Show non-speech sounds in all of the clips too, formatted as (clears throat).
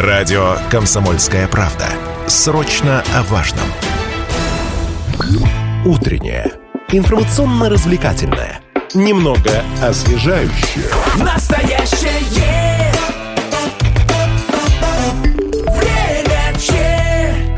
Радио «Комсомольская правда». Срочно о важном. Утреннее. Информационно-развлекательное. Немного освежающее. Настоящее время.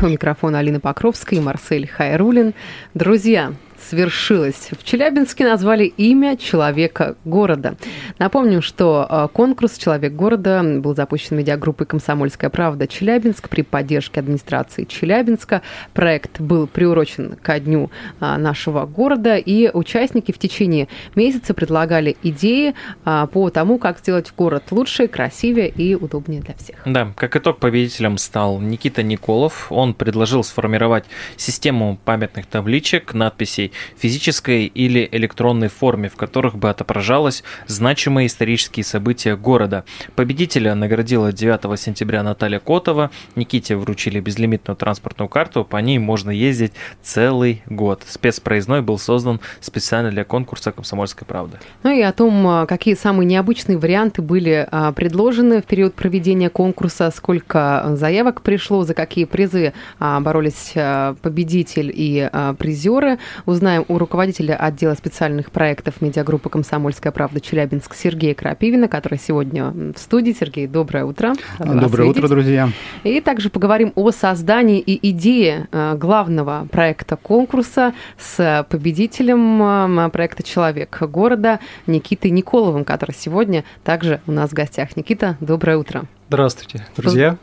У микрофона Алина Покровская и Марсель Хайрулин. Друзья, свершилось. В Челябинске назвали имя человека города. Напомним, что э, конкурс «Человек города» был запущен медиагруппой «Комсомольская правда» Челябинск при поддержке администрации Челябинска. Проект был приурочен ко дню э, нашего города, и участники в течение месяца предлагали идеи э, по тому, как сделать город лучше, красивее и удобнее для всех. Да, как итог победителем стал Никита Николов. Он предложил сформировать систему памятных табличек, надписей физической или электронной форме, в которых бы отображалось значимые исторические события города. Победителя наградила 9 сентября Наталья Котова. Никите вручили безлимитную транспортную карту, по ней можно ездить целый год. Спецпроездной был создан специально для конкурса «Комсомольская правда». Ну и о том, а, какие самые необычные варианты были а, предложены в период проведения конкурса, сколько заявок пришло, за какие призы а, боролись победитель и призеры, узнаем у руководителя отдела специальных проектов медиагруппы «Комсомольская правда» Челябинск Сергея Крапивина, который сегодня в студии. Сергей, доброе утро. Рада доброе утро, друзья. И также поговорим о создании и идее э, главного проекта конкурса с победителем проекта «Человек города» Никитой Николовым, который сегодня также у нас в гостях. Никита, доброе утро. Здравствуйте, друзья.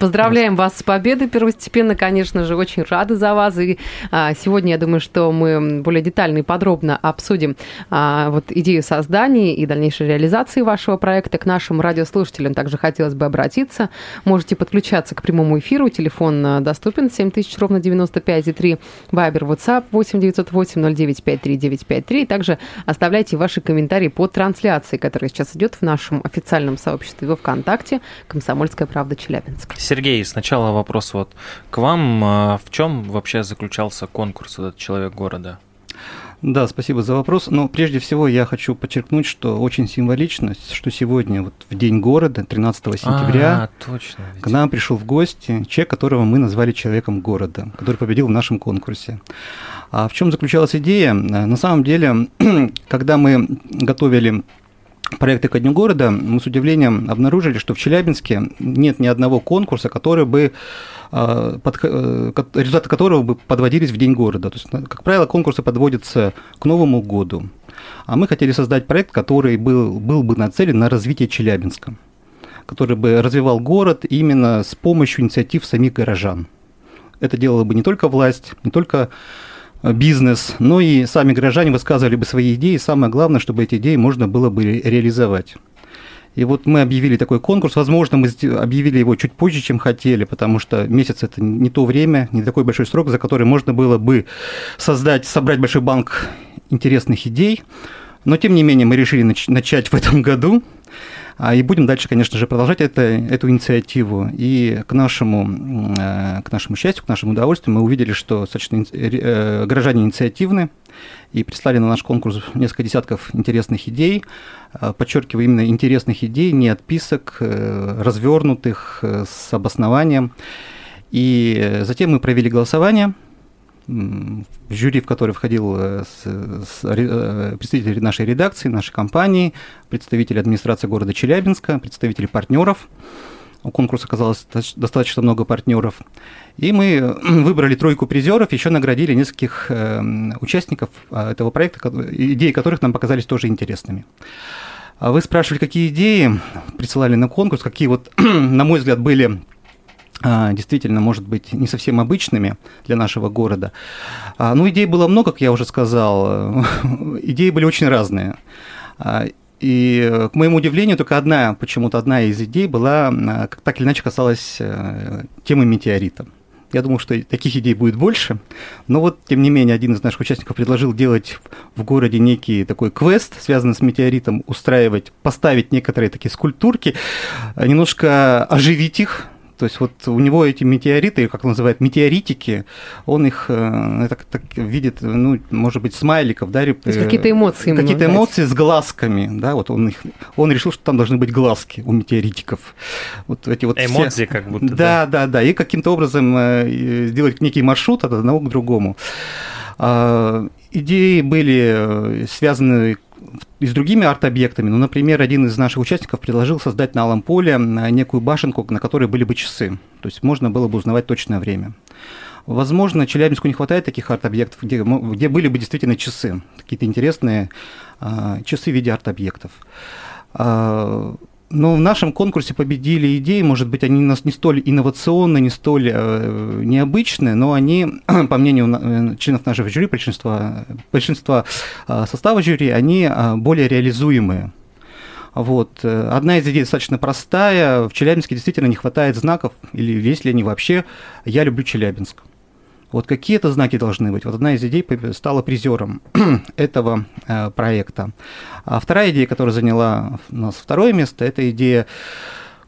Поздравляем вас с победой первостепенно, конечно же, очень рады за вас. И а, сегодня, я думаю, что мы более детально и подробно обсудим а, вот идею создания и дальнейшей реализации вашего проекта. К нашим радиослушателям также хотелось бы обратиться. Можете подключаться к прямому эфиру. Телефон а, доступен 7000 ровно 95,3. Вайбер, WhatsApp 8 908 09 53 953. И также оставляйте ваши комментарии по трансляции, которая сейчас идет в нашем официальном сообществе во ВКонтакте «Комсомольская правда Челябинск». Сергей, сначала вопрос вот к вам. А в чем вообще заключался конкурс этот «Человек города»? Да, спасибо за вопрос. Но прежде всего я хочу подчеркнуть, что очень символично, что сегодня, вот в День города, 13 сентября, а, точно, к нам пришел в гости человек, которого мы назвали человеком города, который победил в нашем конкурсе. А в чем заключалась идея? На самом деле, (clears throat) когда мы готовили проекты ко Дню города, мы с удивлением обнаружили, что в Челябинске нет ни одного конкурса, который бы а, под, э, результаты которого бы подводились в День города. То есть, как правило, конкурсы подводятся к Новому году. А мы хотели создать проект, который был, был бы нацелен на развитие Челябинска, который бы развивал город именно с помощью инициатив самих горожан. Это делала бы не только власть, не только бизнес, но и сами горожане высказывали бы свои идеи. Самое главное, чтобы эти идеи можно было бы реализовать. И вот мы объявили такой конкурс. Возможно, мы объявили его чуть позже, чем хотели, потому что месяц это не то время, не такой большой срок, за который можно было бы создать, собрать большой банк интересных идей. Но, тем не менее, мы решили начать в этом году. А, и будем дальше, конечно же, продолжать это, эту инициативу. И к нашему, э, к нашему счастью, к нашему удовольствию мы увидели, что достаточно э, горожане инициативны и прислали на наш конкурс несколько десятков интересных идей. Э, подчеркиваю, именно интересных идей, не отписок, развернутых, с обоснованием. И затем мы провели голосование – жюри, в которое входил э, с, с, э, представители нашей редакции, нашей компании, представители администрации города Челябинска, представители партнеров. У конкурса оказалось достаточно много партнеров. И мы (clears throat) выбрали тройку призеров, еще наградили нескольких э, участников этого проекта, идеи которых нам показались тоже интересными. А вы спрашивали, какие идеи присылали на конкурс, какие вот, (clears throat) на мой взгляд, были действительно, может быть, не совсем обычными для нашего города. А, ну, идей было много, как я уже сказал. (laughs) Идеи были очень разные. А, и, к моему удивлению, только одна, почему-то одна из идей была, как так или иначе касалась э, темы метеорита. Я думал, что таких идей будет больше, но вот, тем не менее, один из наших участников предложил делать в городе некий такой квест, связанный с метеоритом, устраивать, поставить некоторые такие скульптурки, немножко оживить их, То есть вот у него эти метеориты, как он называет, метеоритики, он их э, так, так видит, ну, может быть, смайликов, да, То есть какие-то эмоции. какие-то эмоции с глазками, да, вот он их, он решил, что там должны быть глазки у метеоритиков. Вот эти вот все- Эмодзи как будто, Да, да, да, и каким-то образом э, сделать некий маршрут от одного к другому. А, Идеи были э, связаны и с другими арт-объектами. Ну, например, один из наших участников предложил создать на Алом поле а, некую башенку, на которой были бы часы. То есть можно было бы узнавать точное время. Возможно, Челябинску не хватает таких арт-объектов, где, где были бы действительно часы, какие-то интересные а, часы в виде арт-объектов. А, но в нашем конкурсе победили идеи, может быть, они нас не столь инновационные, не столь э, необычные, но они, (clears throat) по мнению э, членов нашего жюри, большинства, большинства э, состава жюри, они более реализуемые. Вот. Одна из идей достаточно простая. В Челябинске действительно не хватает знаков, или есть ли они вообще «Я люблю Челябинск». Вот какие это знаки должны быть? Вот одна из идей стала призером (clears throat) этого э, проекта. А вторая идея, которая заняла у нас второе место, это идея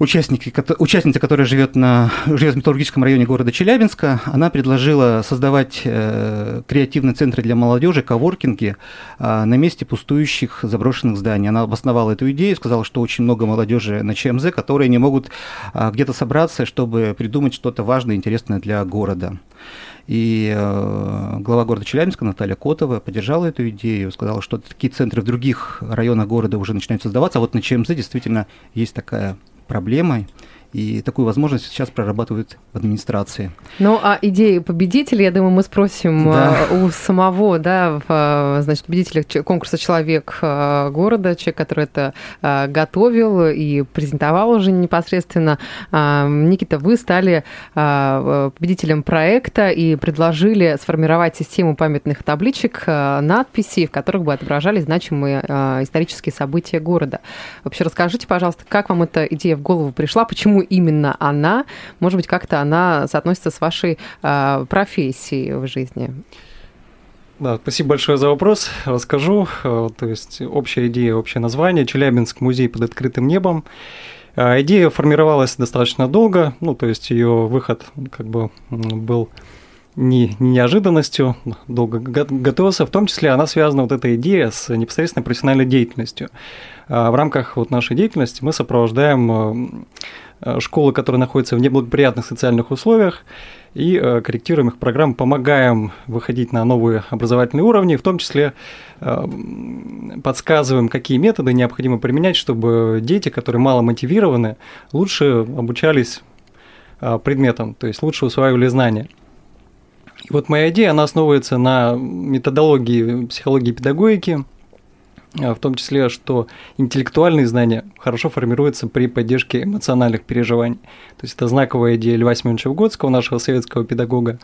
участники, участница, которая живет, на, живет в металлургическом районе города Челябинска, она предложила создавать э, креативные центры для молодежи, коворкинги э, на месте пустующих заброшенных зданий. Она обосновала эту идею, сказала, что очень много молодежи на ЧМЗ, которые не могут а, где-то собраться, чтобы придумать что-то важное, интересное для города. И э, глава города Челябинска Наталья Котова поддержала эту идею, сказала, что такие центры в других районах города уже начинают создаваться, а вот на ЧМЗ действительно есть такая проблема, и такую возможность сейчас прорабатывают в администрации. Ну, а идеи победителей, я думаю, мы спросим Да. э, у самого, да, в, э, значит, победителя конкурса «Человек э, города», человек, который это готовил и презентовал уже непосредственно. А, Никита, вы стали победителем проекта и предложили сформировать систему памятных табличек, надписей, в которых бы отображались значимые исторические события города. Вообще расскажите, пожалуйста, как вам эта идея в голову пришла, почему именно она, может быть, как-то она соотносится с вашей э, профессией в жизни? Да, спасибо большое за вопрос. Расскажу. Э, То есть общая идея, общее название Челябинск музей под открытым небом. Э, Идея формировалась достаточно долго, ну то есть ее выход как бы был не, не неожиданностью, долго го- готовился. В том числе она связана вот эта идея с непосредственно профессиональной деятельностью. А В рамках вот нашей деятельности мы сопровождаем э, школы, которые находятся в неблагоприятных социальных условиях, и э, корректируем их программы, помогаем выходить на новые образовательные уровни, в том числе э, подсказываем, какие методы необходимо применять, чтобы дети, которые мало мотивированы, лучше обучались э, предметам, то есть лучше усваивали знания. И вот моя идея, она основывается на методологии психологии и педагогики, в том числе, что интеллектуальные знания хорошо формируются при поддержке эмоциональных переживаний. То есть это знаковая идея Льва Семеновича Выгодского, нашего советского педагога.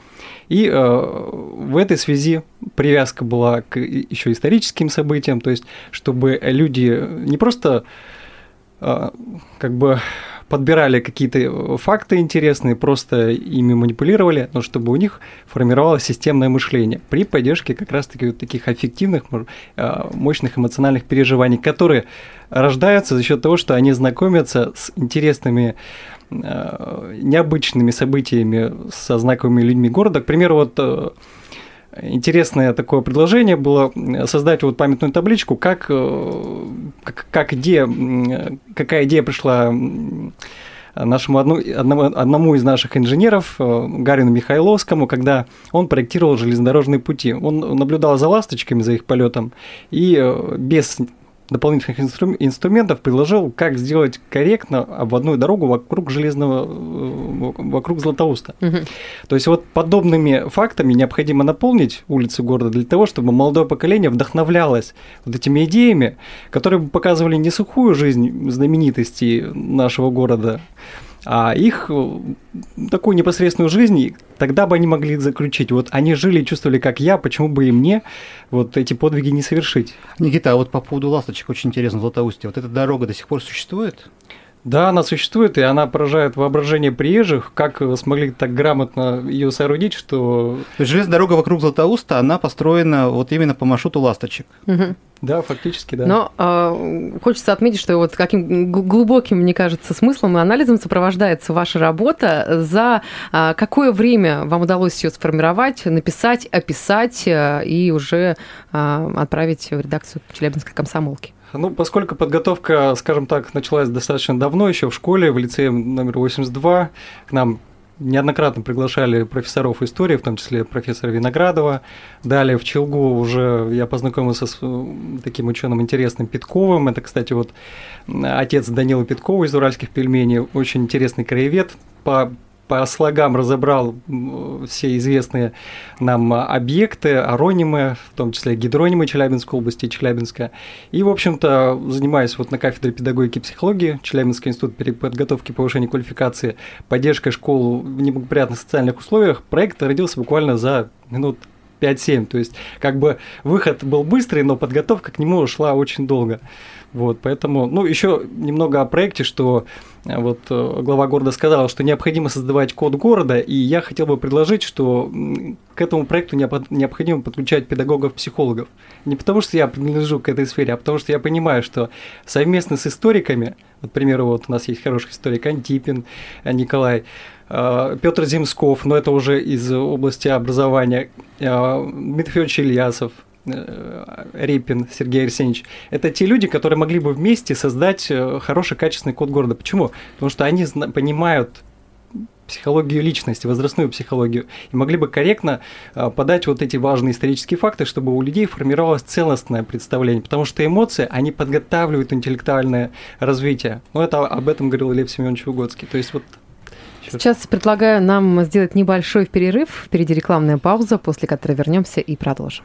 И э, в этой связи привязка была к еще историческим событиям, то есть чтобы люди не просто э, как бы подбирали какие-то факты интересные, просто ими манипулировали, но чтобы у них формировалось системное мышление при поддержке как раз-таки вот таких аффективных, э, мощных эмоциональных переживаний, которые рождаются за счет того, что они знакомятся с интересными э, необычными событиями со знаковыми людьми города. К примеру, вот э, интересное такое предложение было создать вот памятную табличку, как, э, как, как идея, какая идея пришла нашему одну, одному, одному из наших инженеров, э, Гарину Михайловскому, когда он проектировал железнодорожные пути. Он наблюдал за ласточками, за их полетом, и э, без дополнительных инстру- инструментов предложил, как сделать корректно обводную дорогу вокруг железного, э, вокруг Златоуста. Мгм. То есть вот подобными фактами необходимо наполнить улицы города для того, чтобы молодое поколение вдохновлялось вот этими идеями, которые бы показывали не сухую жизнь знаменитостей нашего города, а их э, такую непосредственную жизнь, тогда бы они могли заключить. Вот они жили и чувствовали, как я, почему бы и мне вот эти подвиги не совершить. Никита, а вот по поводу ласточек очень интересно, Златоустье. Вот эта дорога до сих пор существует? Да, она существует, и она поражает воображение приезжих, как смогли так грамотно ее соорудить, что... Железная дорога вокруг Златоуста, она построена вот именно по маршруту ласточек. Да, фактически, да. Но э, хочется отметить, что вот каким глубоким, мне кажется, смыслом и анализом сопровождается ваша работа. За а, какое время вам удалось ее сформировать, написать, описать э, и уже а, отправить в редакцию Челябинской комсомолки? Ну, поскольку подготовка, скажем так, началась достаточно давно, еще в школе, в лицее номер 82, к нам неоднократно приглашали профессоров истории, в том числе профессора Виноградова. Далее в Челгу уже я познакомился с э, таким ученым интересным Питковым. Это, кстати, вот отец Данила Питкова из «Уральских пельменей». Очень интересный краевед. По по слогам разобрал все известные нам объекты, аронимы, в том числе гидронимы Челябинской области и Челябинска. И, в общем-то, занимаясь вот на кафедре педагогики и психологии Челябинский институт переподготовки и повышения квалификации, поддержкой школ в неблагоприятных социальных условиях, проект родился буквально за минут 5-7. То есть, как бы выход был быстрый, но подготовка к нему шла очень долго. Вот, поэтому, ну, еще немного о проекте, что э, вот э, глава города сказал, что необходимо создавать код города, и я хотел бы предложить, что к этому проекту необход- необходимо подключать педагогов-психологов. Не потому, что я принадлежу к этой сфере, а потому, что я понимаю, что совместно с историками, вот, к примеру, вот у нас есть хороший историк Антипин э, Николай, Петр Земсков, но это уже из области образования, э, Дмитрий Федорович Ильясов, э, Репин Сергей Арсеньевич. Это те люди, которые могли бы вместе создать э, хороший, качественный код города. Почему? Потому что они понимают психологию личности, возрастную психологию, и могли бы корректно э, подать вот эти важные исторические факты, чтобы у людей формировалось целостное представление, потому что эмоции, они подготавливают интеллектуальное развитие. Ну, это об этом говорил Лев Семенович Выгодский. То есть вот. Сейчас предлагаю нам сделать небольшой перерыв. Впереди рекламная пауза, после которой вернемся и продолжим.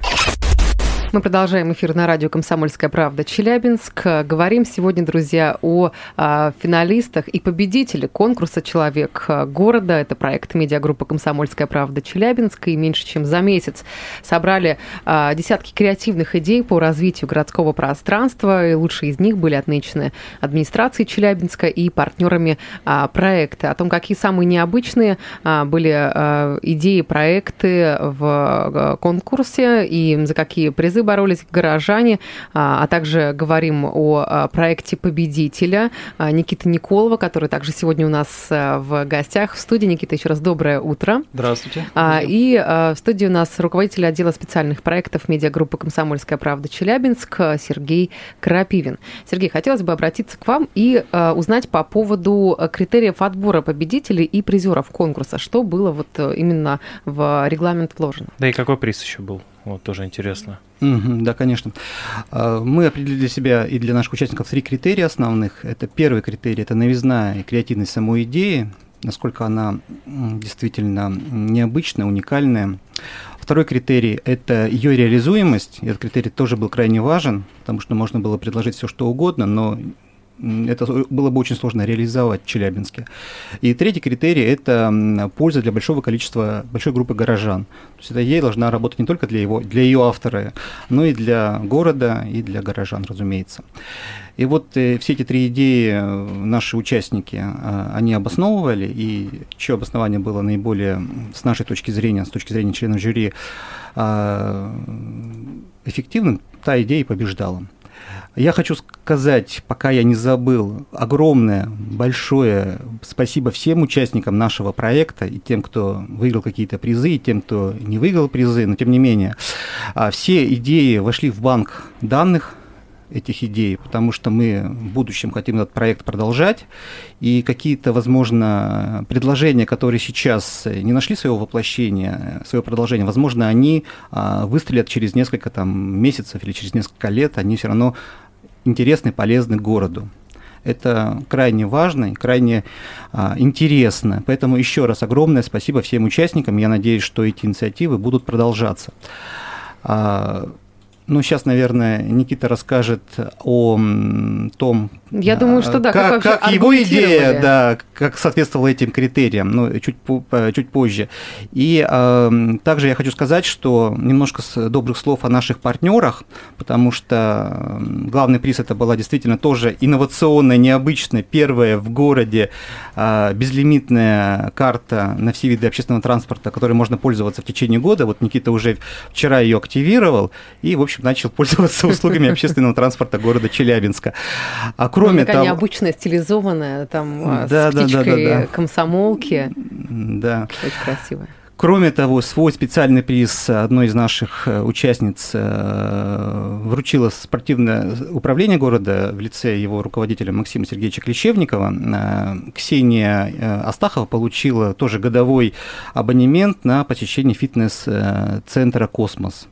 Мы продолжаем эфир на радио «Комсомольская правда» Челябинск. Говорим сегодня, друзья, о а, финалистах и победителе конкурса «Человек города». Это проект медиагруппы «Комсомольская правда» Челябинск. И меньше чем за месяц собрали а, десятки креативных идей по развитию городского пространства. И лучшие из них были отмечены администрацией Челябинска и партнерами а, проекта. О том, какие самые необычные а, были а, идеи, проекты в а, конкурсе и за какие призы боролись горожане, а а также говорим о а, проекте победителя а, Никиты Николова, который также сегодня у нас в гостях в студии. Никита, еще раз доброе утро. здравствуйте. И в студии у нас руководитель отдела специальных проектов медиагруппы «Комсомольская правда» Челябинск Сергей Крапивин. Сергей, хотелось бы обратиться к вам и узнать по поводу критериев отбора победителей и призеров конкурса. Что было вот э, именно в регламент вложено? Да и какой приз еще был? Вот тоже интересно. Да, конечно. А, Мы определили для себя и для наших участников три критерия основных. Это первый критерий – это новизна и креативность самой идеи, насколько она действительно необычная, уникальная. Второй критерий – это ее реализуемость. Этот критерий тоже был крайне важен, потому что можно было предложить все, что угодно, но это было бы очень сложно реализовать в Челябинске. И третий критерий – это польза для большого количества, большой группы горожан. То есть эта идея должна работать не только для, его, для ее автора, но и для города, и для горожан, разумеется. И вот э, все эти три идеи э, наши участники, э, они обосновывали, и чье обоснование было наиболее, с нашей точки зрения, с точки зрения членов жюри, а, эффективным, та идея побеждала. Я хочу сказать, пока я не забыл, огромное, большое спасибо всем участникам нашего проекта и тем, кто выиграл какие-то призы, и тем, кто не выиграл призы, но тем не менее, а, все идеи вошли в банк данных этих идей, потому что мы в будущем хотим этот проект продолжать, и какие-то, возможно, предложения, которые сейчас не нашли своего воплощения, своего продолжения, возможно, они а, выстрелят через несколько там, месяцев или через несколько лет, они все равно интересны, полезны городу. Это крайне важно и крайне а, интересно. Поэтому еще раз огромное спасибо всем участникам. Я надеюсь, что эти инициативы будут продолжаться. А, Ну, сейчас, наверное, Никита расскажет о том, я думаю, что да. Как, как, как его идея, да, как соответствовала этим критериям, ну, чуть, чуть позже. И э, также я хочу сказать, что немножко с добрых слов о наших партнерах, потому что главный приз это была действительно тоже инновационная, необычная, первая в городе э, безлимитная карта на все виды общественного транспорта, которой можно пользоваться в течение года. Вот Никита уже вчера ее активировал и, в общем, начал пользоваться (laughs) услугами общественного транспорта города Челябинска. А кроме ну, того... необычная, стилизованная, там, да, с птичкой да, да, да, комсомолки. Да. Очень красивая. Кроме того, свой специальный приз одной из наших э, участниц э, вручило спортивное управление города в лице его руководителя Максима Сергеевича Клещевникова. Э, Ксения Астахова получила тоже годовой абонемент на посещение фитнес-центра «Космос».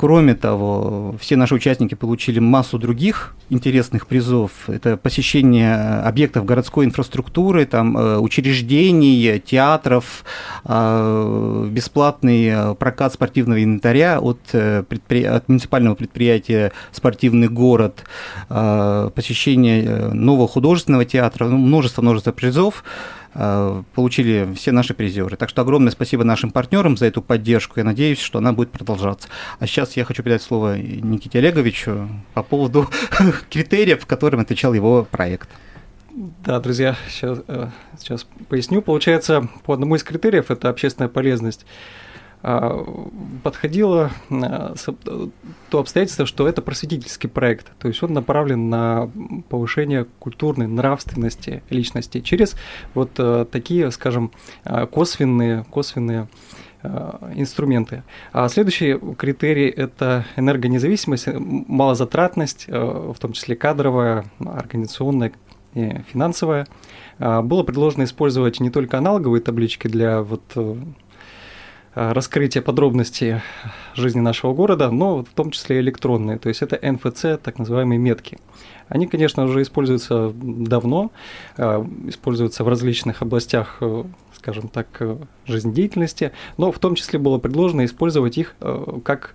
Кроме того, все наши участники получили массу других интересных призов. Это посещение объектов городской инфраструктуры, там, э, учреждений, театров, э, бесплатный э, прокат спортивного инвентаря от, предпри... от муниципального предприятия «Спортивный город», посещение нового художественного театра, ну, множество-множество призов. Э, получили все наши призеры. Так что огромное спасибо нашим партнерам за эту поддержку. Я надеюсь, что она будет продолжаться. А сейчас я хочу передать слово Никите Олеговичу по поводу (laughs) критериев, которым отвечал его проект. Да, друзья, сейчас, э, сейчас поясню. Получается, по одному из критериев это общественная полезность. А, подходило а, то обстоятельство, что это просветительский проект, то есть он направлен на повышение культурной нравственности личности через вот а, такие, скажем, косвенные, косвенные инструменты. А следующий критерий – это энергонезависимость, малозатратность, в том числе кадровая, организационная, и финансовая. Было предложено использовать не только аналоговые таблички для вот Э, раскрытие подробностей жизни нашего города, но в том числе электронные, то есть это НФЦ, так называемые метки. Они, конечно, уже используются давно, э, используются в различных областях, э, скажем так, жизнедеятельности, но в том числе было предложено использовать их как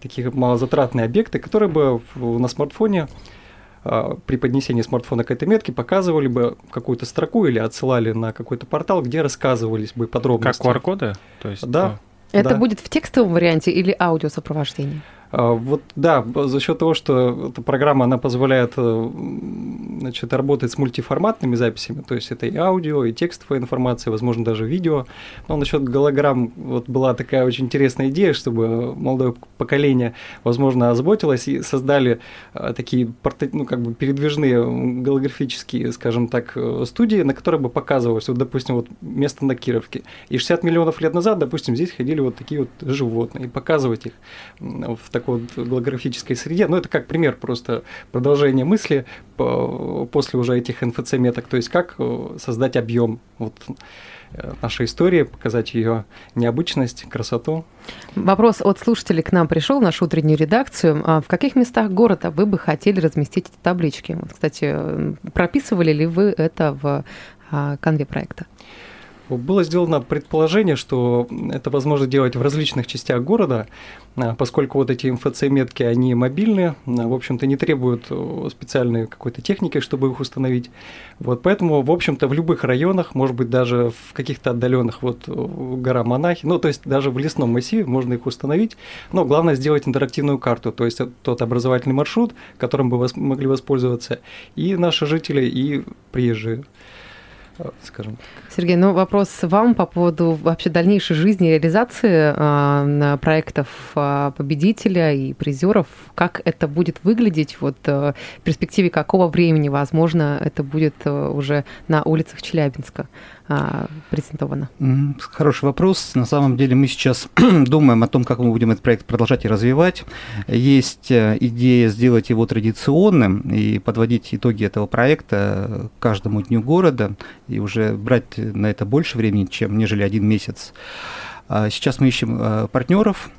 такие малозатратные объекты, которые бы на смартфоне при поднесении смартфона к этой метке показывали бы какую-то строку или отсылали на какой-то портал, где рассказывались бы подробности. Как QR-коды? То есть, да. Это да. будет в текстовом варианте или аудиосопровождении? А, вот да, за счет того, что эта программа она позволяет э, значит, работать с мультиформатными записями, то есть это и аудио, и текстовая информация, возможно, даже видео. Но насчет голограмм вот была такая очень интересная идея, чтобы молодое поколение, возможно, озаботилось и создали э, такие ну, как бы передвижные голографические, скажем так, э, студии, на которые бы показывалось, вот, допустим, вот место на Кировке. И 60 миллионов лет назад, допустим, здесь ходили вот такие вот животные, и показывать их в такой вот голографической среде. Ну, это как пример просто продолжения мысли после уже этих НФЦ-меток, то есть как э, создать объем вот э, нашей истории, показать ее необычность, красоту. Вопрос от слушателей к нам пришел в нашу утреннюю редакцию. А в каких местах города вы бы хотели разместить эти таблички? Вот, кстати, прописывали ли вы это в а, конве проекта? Было сделано предположение, что это возможно делать в различных частях города, а, поскольку вот эти МФЦ-метки, они мобильные, а, в общем-то, не требуют специальной какой-то техники, чтобы их установить. Вот поэтому, в общем-то, в любых районах, может быть, даже в каких-то отдаленных, вот гора Монахи, ну, то есть даже в лесном массиве можно их установить, но главное сделать интерактивную карту, то есть тот образовательный маршрут, которым бы могли воспользоваться и наши жители, и приезжие скажем Сергей, ну вопрос вам по поводу вообще дальнейшей жизни реализации э, проектов э, победителя и призеров. Как это будет выглядеть вот э, в перспективе какого времени, возможно, это будет э, уже на улицах Челябинска? Презентовано? Хороший вопрос. На самом деле мы сейчас (clears throat) думаем о том, как мы будем этот проект продолжать и развивать. Есть э, идея сделать его традиционным и подводить итоги этого проекта каждому дню города и уже брать на это больше времени, чем нежели один месяц. А сейчас мы ищем э, партнеров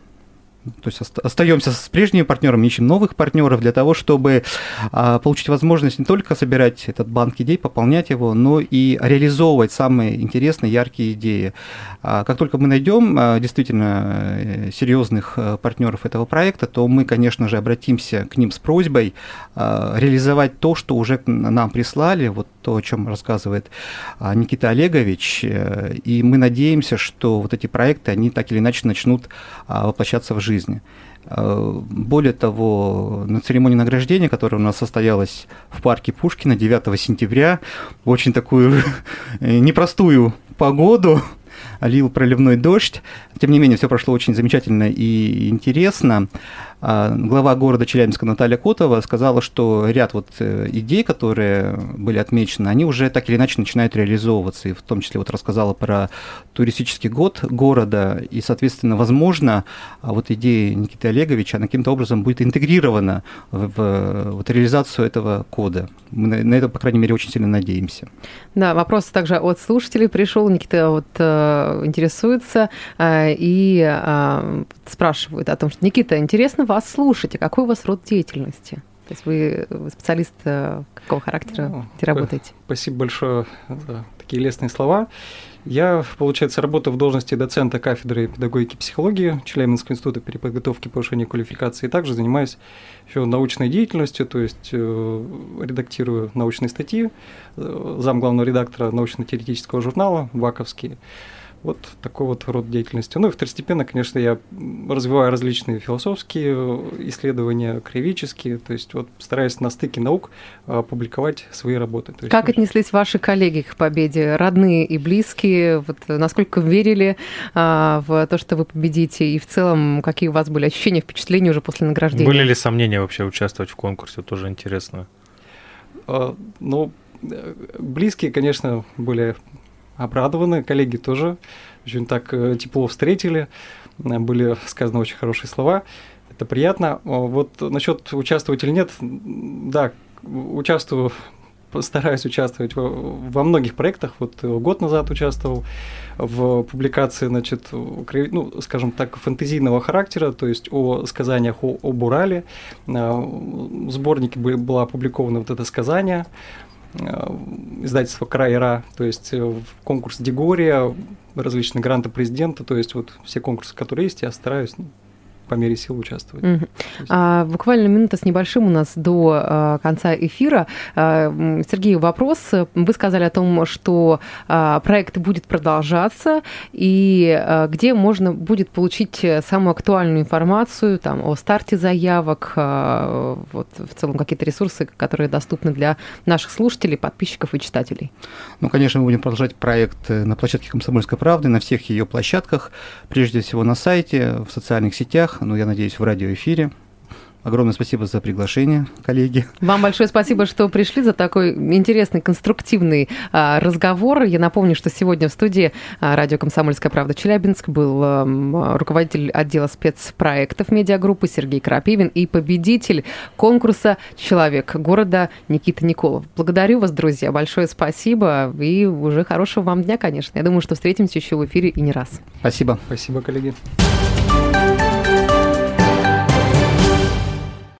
то есть остаемся с прежними партнерами, ищем новых партнеров для того, чтобы а, получить возможность не только собирать этот банк идей, пополнять его, но и реализовывать самые интересные, яркие идеи. А, как только мы найдем а, действительно э, серьезных э, партнеров этого проекта, то мы, конечно же, обратимся к ним с просьбой реализовать то, что уже нам прислали, вот то, о чем рассказывает Никита Олегович, э, и мы надеемся, что вот эти проекты, они так или иначе начнут воплощаться в жизни. Э, более того, на церемонии награждения, которая у нас состоялась в парке Пушкина 9 сентября, очень такую (laughs) непростую погоду, лил проливной дождь. Тем не менее, все прошло очень замечательно и интересно. А, глава города Челябинска Наталья Котова сказала, что ряд вот э, идей, которые были отмечены, они уже так или иначе начинают реализовываться. И в том числе вот рассказала про туристический год города. И, соответственно, возможно, а вот идея Никиты Олеговича, она каким-то образом будет интегрирована в, в вот, реализацию этого кода. Мы на, на это, по крайней мере, очень сильно надеемся. Да, вопрос также от слушателей пришел. Никита вот э, интересуется э, и спрашивает о том, что Никита, интересно вас слушать, а какой у вас род деятельности? То есть вы специалист э, какого характера ну, работаете? Спасибо большое за такие лестные слова. Я, получается, работаю в должности доцента кафедры педагогики и психологии Челябинского института переподготовки и повышения квалификации. И также занимаюсь еще научной деятельностью, то есть э, редактирую научные статьи, э, зам главного редактора научно-теоретического журнала «Ваковский». Вот такой вот род деятельности. Ну и второстепенно, конечно, я развиваю различные философские исследования, кривические, то есть вот стараюсь на стыке наук а, публиковать свои работы. То есть, как отнеслись ваши коллеги к победе? Родные и близкие? Вот насколько верили а, в то, что вы победите? И в целом, какие у вас были ощущения, впечатления уже после награждения? Были ли сомнения вообще участвовать в конкурсе? Тоже интересно. А, ну, э, близкие, конечно, были обрадованы, коллеги тоже очень так э, тепло встретили, э, были сказаны очень хорошие слова, это приятно. Вот насчет участвовать или нет, да, участвую, постараюсь участвовать во, многих проектах. Вот год назад участвовал в публикации, значит, ну, скажем так, фэнтезийного характера, то есть о сказаниях о, об Урале. Э, в сборнике было опубликовано вот это сказание Э, издательство Крайра, то есть э, конкурс Дегория, различные гранты президента, то есть вот все конкурсы, которые есть, я стараюсь ну, по мере сил участвовать. Угу. А, буквально минута с небольшим у нас до а, конца эфира. А, Сергей, вопрос. Вы сказали о том, что а, проект будет продолжаться, и а, где можно будет получить самую актуальную информацию там, о старте заявок, а, вот, в целом какие-то ресурсы, которые доступны для наших слушателей, подписчиков и читателей? Ну, конечно, мы будем продолжать проект на площадке «Комсомольской правды», на всех ее площадках, прежде всего на сайте, в социальных сетях, ну, я надеюсь, в радиоэфире. Огромное спасибо за приглашение, коллеги. Вам большое спасибо, что пришли за такой интересный, конструктивный а, разговор. Я напомню, что сегодня в студии а, радио «Комсомольская правда» Челябинск был а, руководитель отдела спецпроектов медиагруппы Сергей Крапивин и победитель конкурса «Человек города» Никита Николов. Благодарю вас, друзья, большое спасибо и уже хорошего вам дня, конечно. Я думаю, что встретимся еще в эфире и не раз. Спасибо. Спасибо, коллеги.